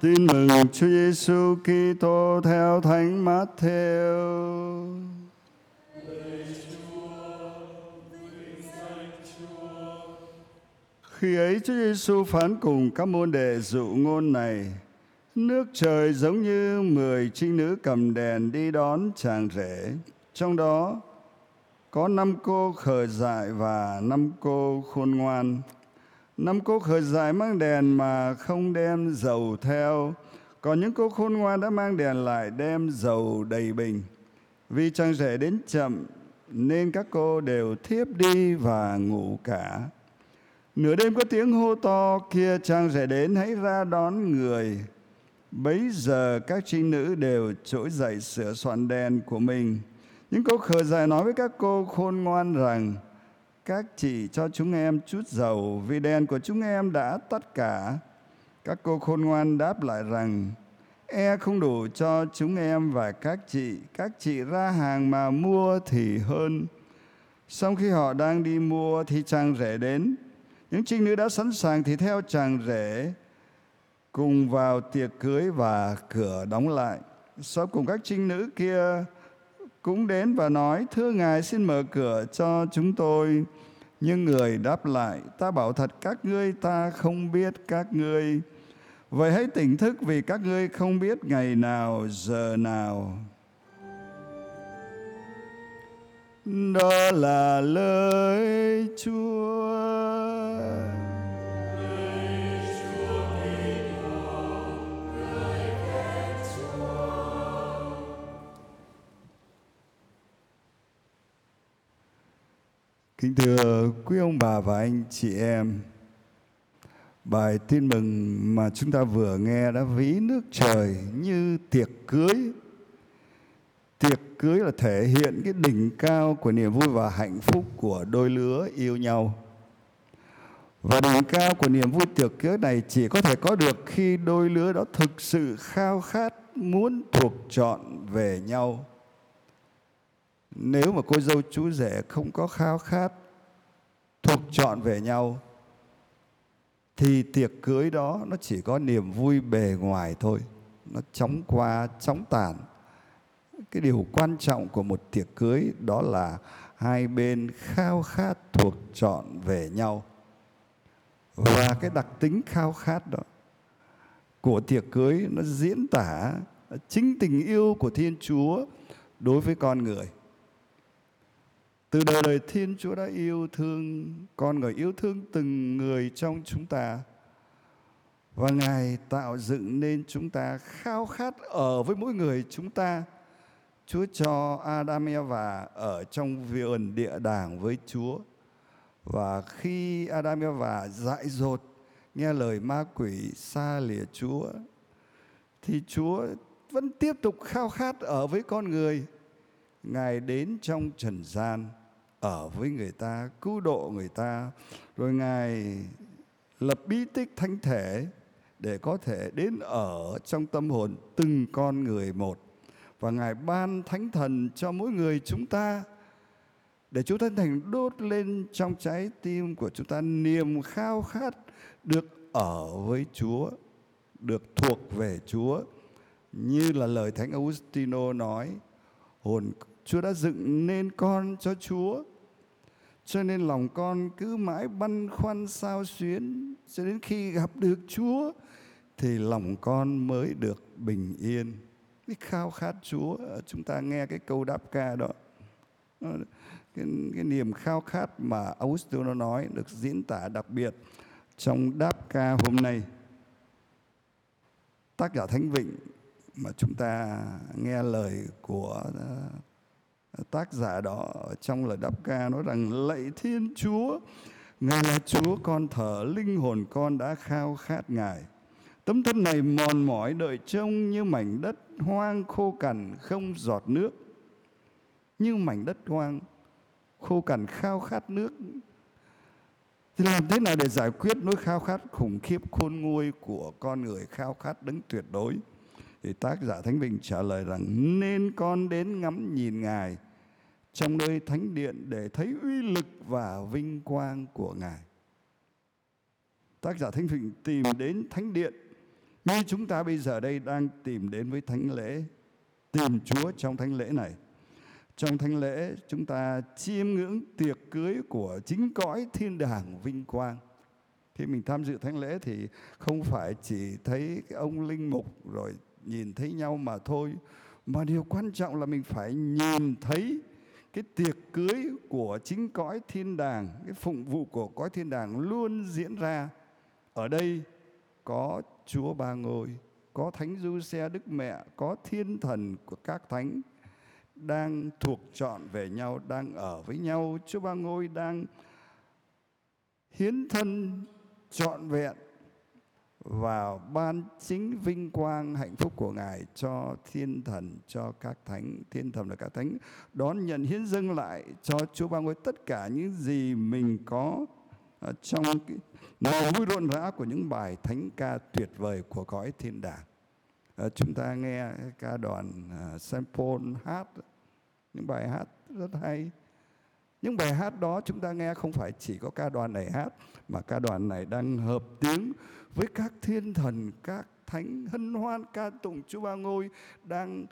Tin mừng Chúa Giêsu Kitô theo Thánh Matthew. Khi ấy Chúa Giêsu phán cùng các môn đệ dụ ngôn này: Nước trời giống như mười trinh nữ cầm đèn đi đón chàng rể. Trong đó có năm cô khờ dại và năm cô khôn ngoan. Năm cô khởi giải mang đèn mà không đem dầu theo, còn những cô khôn ngoan đã mang đèn lại đem dầu đầy bình. Vì chàng rể đến chậm nên các cô đều thiếp đi và ngủ cả. Nửa đêm có tiếng hô to kia chàng rể đến hãy ra đón người. Bấy giờ các trinh nữ đều trỗi dậy sửa soạn đèn của mình. Những cô khờ dại nói với các cô khôn ngoan rằng các chị cho chúng em chút dầu vì đèn của chúng em đã tắt cả. Các cô khôn ngoan đáp lại rằng e không đủ cho chúng em và các chị. Các chị ra hàng mà mua thì hơn. Sau khi họ đang đi mua thì chàng rể đến. Những trinh nữ đã sẵn sàng thì theo chàng rể cùng vào tiệc cưới và cửa đóng lại. Sau cùng các trinh nữ kia cũng đến và nói, thưa ngài, xin mở cửa cho chúng tôi. Nhưng người đáp lại, ta bảo thật, các ngươi ta không biết các ngươi. Vậy hãy tỉnh thức vì các ngươi không biết ngày nào, giờ nào. Đó là lời chúa. Kính thưa quý ông bà và anh chị em, bài tin mừng mà chúng ta vừa nghe đã ví nước trời như tiệc cưới. Tiệc cưới là thể hiện cái đỉnh cao của niềm vui và hạnh phúc của đôi lứa yêu nhau. Và đỉnh cao của niềm vui tiệc cưới này chỉ có thể có được khi đôi lứa đó thực sự khao khát muốn thuộc chọn về nhau nếu mà cô dâu chú rể không có khao khát thuộc chọn về nhau, thì tiệc cưới đó nó chỉ có niềm vui bề ngoài thôi. Nó chóng qua, chóng tàn. Cái điều quan trọng của một tiệc cưới đó là hai bên khao khát thuộc chọn về nhau. Và cái đặc tính khao khát đó của tiệc cưới nó diễn tả chính tình yêu của thiên chúa đối với con người từ đời đời Thiên Chúa đã yêu thương con người, yêu thương từng người trong chúng ta. Và Ngài tạo dựng nên chúng ta khao khát ở với mỗi người chúng ta. Chúa cho Adam và ở trong vườn địa đàng với Chúa. Và khi Adam và dại dột nghe lời ma quỷ xa lìa Chúa thì Chúa vẫn tiếp tục khao khát ở với con người. Ngài đến trong trần gian ở với người ta cứu độ người ta rồi ngài lập bí tích thánh thể để có thể đến ở trong tâm hồn từng con người một và ngài ban thánh thần cho mỗi người chúng ta để Chúa Thánh Thần đốt lên trong trái tim của chúng ta niềm khao khát được ở với Chúa, được thuộc về Chúa. Như là lời Thánh Augustino nói, hồn Chúa đã dựng nên con cho Chúa cho nên lòng con cứ mãi băn khoăn sao xuyến cho đến khi gặp được Chúa thì lòng con mới được bình yên. Cái khao khát Chúa, chúng ta nghe cái câu đáp ca đó. Cái, cái niềm khao khát mà Augustine nó nói được diễn tả đặc biệt trong đáp ca hôm nay. Tác giả Thánh Vịnh mà chúng ta nghe lời của tác giả đó trong lời đáp ca nói rằng, lạy thiên chúa, ngài là chúa con thở linh hồn con đã khao khát ngài. Tấm thân này mòn mỏi đợi trông như mảnh đất hoang khô cằn không giọt nước, như mảnh đất hoang khô cằn khao khát nước. Thì làm thế nào để giải quyết nỗi khao khát khủng khiếp khôn nguôi của con người khao khát đứng tuyệt đối? Thì tác giả Thánh Bình trả lời rằng, nên con đến ngắm nhìn Ngài trong nơi thánh điện để thấy uy lực và vinh quang của Ngài. Tác giả Thánh Bình tìm đến thánh điện như chúng ta bây giờ đây đang tìm đến với thánh lễ, tìm Chúa trong thánh lễ này trong thánh lễ, chúng ta chiêm ngưỡng tiệc cưới của chính cõi thiên đàng vinh quang khi mình tham dự thánh lễ thì không phải chỉ thấy cái ông linh mục rồi nhìn thấy nhau mà thôi. Mà điều quan trọng là mình phải nhìn thấy cái tiệc cưới của chính cõi thiên đàng, cái phụng vụ của cõi thiên đàng luôn diễn ra. Ở đây có chúa ba ngôi, có thánh du xe đức mẹ, có thiên thần của các thánh đang thuộc chọn về nhau, đang ở với nhau. Chúa ba ngôi đang hiến thân trọn vẹn và ban chính vinh quang hạnh phúc của ngài cho thiên thần cho các thánh. Thiên thần là các thánh. Đón nhận hiến dâng lại cho chúa ba ngôi tất cả những gì mình có à, trong cái niềm vui rộn rã của những bài thánh ca tuyệt vời của cõi thiên đàng. À, chúng ta nghe ca đoàn uh, Saint Paul hát những bài hát rất hay những bài hát đó chúng ta nghe không phải chỉ có ca đoàn này hát mà ca đoàn này đang hợp tiếng với các thiên thần, các thánh hân hoan ca tụng Chúa Ba Ngôi đang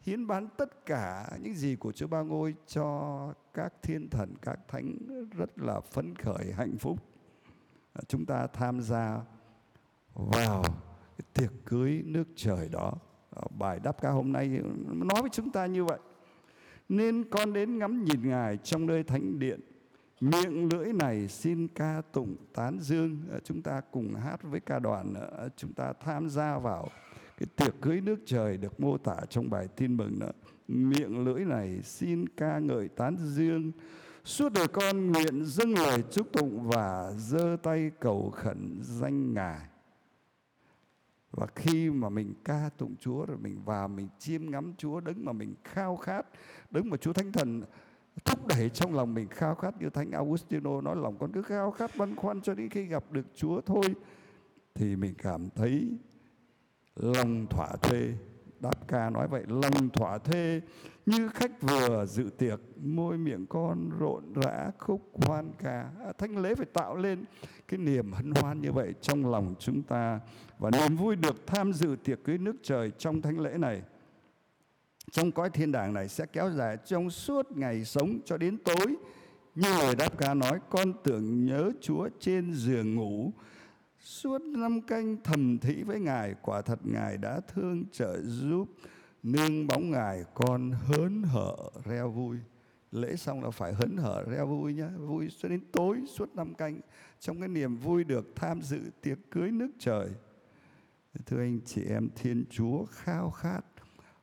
hiến bán tất cả những gì của Chúa Ba Ngôi cho các thiên thần, các thánh rất là phấn khởi, hạnh phúc. À, chúng ta tham gia vào cái tiệc cưới nước trời đó. À, bài đáp ca hôm nay nói với chúng ta như vậy. Nên con đến ngắm nhìn Ngài trong nơi thánh điện. Miệng lưỡi này xin ca tụng tán dương. Ờ, chúng ta cùng hát với ca đoàn nữa chúng ta tham gia vào cái tiệc cưới nước trời được mô tả trong bài tin mừng nữa. Miệng lưỡi này xin ca ngợi tán dương. Suốt đời con nguyện dâng lời chúc tụng và giơ tay cầu khẩn danh ngài và khi mà mình ca tụng Chúa rồi mình vào, mình chiêm ngắm Chúa, đứng mà mình khao khát, đứng mà Chúa Thánh Thần thúc đẩy trong lòng mình khao khát như thánh Augustino nói, lòng con cứ khao khát băn khoăn cho đến khi gặp được Chúa thôi. Thì mình cảm thấy lòng thỏa thuê đáp ca nói vậy lòng thỏa thê như khách vừa dự tiệc môi miệng con rộn rã khúc hoan ca. À, thánh lễ phải tạo lên cái niềm hân hoan như vậy trong lòng chúng ta và niềm vui được tham dự tiệc cưới nước trời trong thánh lễ này trong cõi thiên đàng này sẽ kéo dài trong suốt ngày sống cho đến tối. Như lời đáp ca nói con tưởng nhớ chúa trên giường ngủ suốt năm canh thầm thị với ngài, quả thật ngài đã thương trợ giúp nương bóng ngài con hớn hở reo vui. Lễ xong là phải hớn hở reo vui nhá, vui cho đến tối suốt năm canh. Trong cái niềm vui được tham dự tiệc cưới nước trời. Thưa anh chị em, thiên chúa khao khát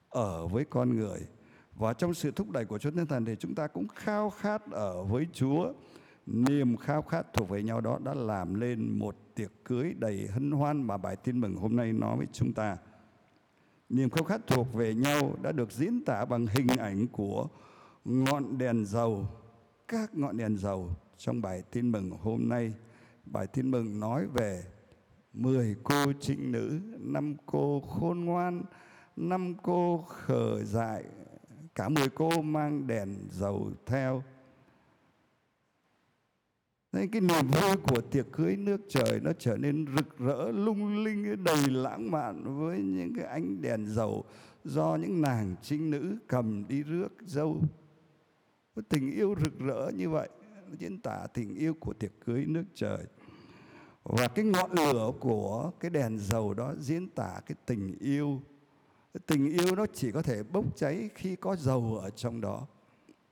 ở với con người. Và trong sự thúc đẩy của Chúa Thiên Thần thì chúng ta cũng khao khát ở với Chúa niềm khao khát thuộc về nhau đó đã làm lên một tiệc cưới đầy hân hoan mà bài tin mừng hôm nay nói với chúng ta. Niềm khao khát thuộc về nhau đã được diễn tả bằng hình ảnh của ngọn đèn dầu, các ngọn đèn dầu trong bài tin mừng hôm nay. Bài tin mừng nói về mười cô trinh nữ, năm cô khôn ngoan, năm cô khờ dại, cả mười cô mang đèn dầu theo. Nên cái niềm vui của tiệc cưới nước trời nó trở nên rực rỡ, lung linh, đầy lãng mạn với những cái ánh đèn dầu do những nàng trinh nữ cầm đi rước dâu. Với tình yêu rực rỡ như vậy, nó diễn tả tình yêu của tiệc cưới nước trời. Và cái ngọn lửa của cái đèn dầu đó diễn tả cái tình yêu tình yêu nó chỉ có thể bốc cháy khi có dầu ở trong đó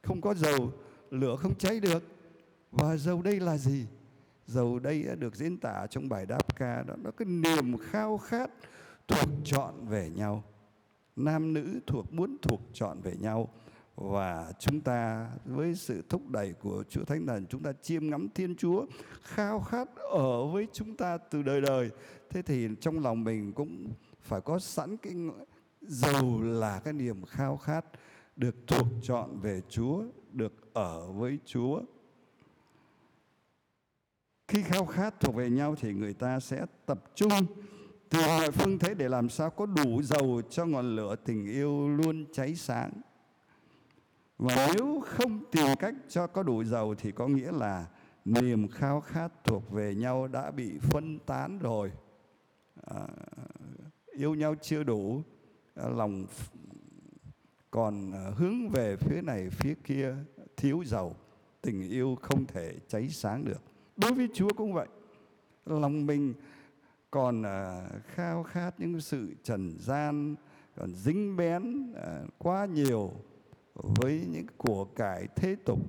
không có dầu lửa không cháy được và dầu đây là gì? Dầu đây đã được diễn tả trong bài đáp ca đó nó cái niềm khao khát thuộc chọn về nhau. Nam nữ thuộc muốn thuộc chọn về nhau. Và chúng ta với sự thúc đẩy của Chúa Thánh Thần chúng ta chiêm ngắm Thiên Chúa khao khát ở với chúng ta từ đời đời. Thế thì trong lòng mình cũng phải có sẵn cái giàu là cái niềm khao khát được thuộc chọn về Chúa, được ở với Chúa. Khi khao khát thuộc về nhau thì người ta sẽ tập trung tìm mọi phương thế để làm sao có đủ dầu cho ngọn lửa tình yêu luôn cháy sáng. Và nếu không tìm cách cho có đủ dầu thì có nghĩa là niềm khao khát thuộc về nhau đã bị phân tán rồi. À, yêu nhau chưa đủ à, lòng còn à, hướng về phía này phía kia thiếu dầu tình yêu không thể cháy sáng được đối với chúa cũng vậy. Lòng mình còn à, khao khát những sự trần gian còn dính bén à, quá nhiều với những của cải thế tục.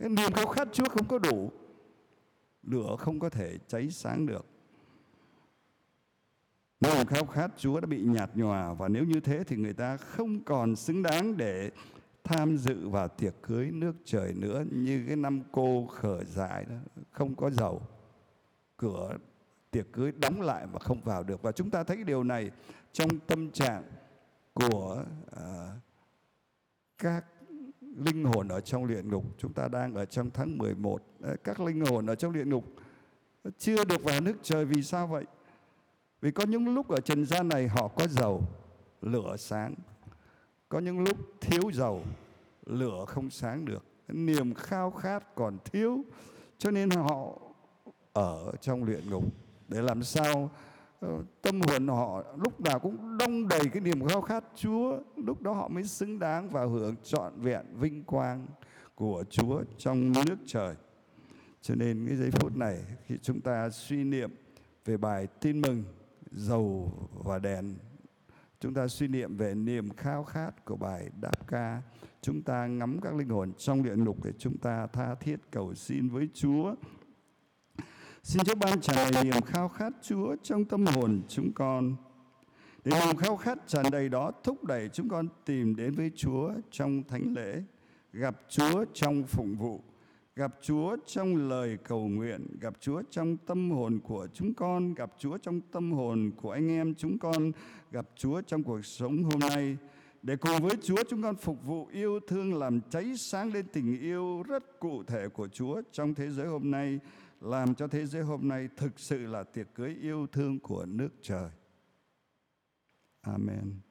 Cái niềm khao khát chúa không có đủ lửa không có thể cháy sáng được. Nếu khao khát Chúa đã bị nhạt nhòa và nếu như thế thì người ta không còn xứng đáng để tham dự vào tiệc cưới nước trời nữa như cái năm cô khở dại đó không có dầu. Cửa tiệc cưới đóng lại mà không vào được. Và chúng ta thấy điều này trong tâm trạng của à, các linh hồn ở trong luyện ngục. Chúng ta đang ở trong tháng 11 các linh hồn ở trong luyện ngục chưa được vào nước trời vì sao vậy? Vì có những lúc ở trần gian này họ có dầu lửa sáng có những lúc thiếu dầu, lửa không sáng được. Niềm khao khát còn thiếu, cho nên họ ở trong luyện ngục. Để làm sao ờ, tâm hồn họ lúc nào cũng đông đầy cái niềm khao khát Chúa, lúc đó họ mới xứng đáng và hưởng trọn vẹn vinh quang của Chúa trong nước trời. Cho nên cái giây phút này, khi chúng ta suy niệm về bài tin mừng dầu và đèn chúng ta suy niệm về niềm khao khát của bài đáp ca. Chúng ta ngắm các linh hồn trong địa ngục để chúng ta tha thiết cầu xin với Chúa. Xin Chúa ban tràn đầy niềm khao khát Chúa trong tâm hồn chúng con. Để niềm khao khát tràn đầy đó, thúc đẩy chúng con tìm đến với Chúa trong thánh lễ, gặp Chúa trong phụng vụ gặp Chúa trong lời cầu nguyện, gặp Chúa trong tâm hồn của chúng con, gặp Chúa trong tâm hồn của anh em chúng con, gặp Chúa trong cuộc sống hôm nay. Để cùng với Chúa chúng con phục vụ yêu thương làm cháy sáng lên tình yêu rất cụ thể của Chúa trong thế giới hôm nay, làm cho thế giới hôm nay thực sự là tiệc cưới yêu thương của nước trời. Amen.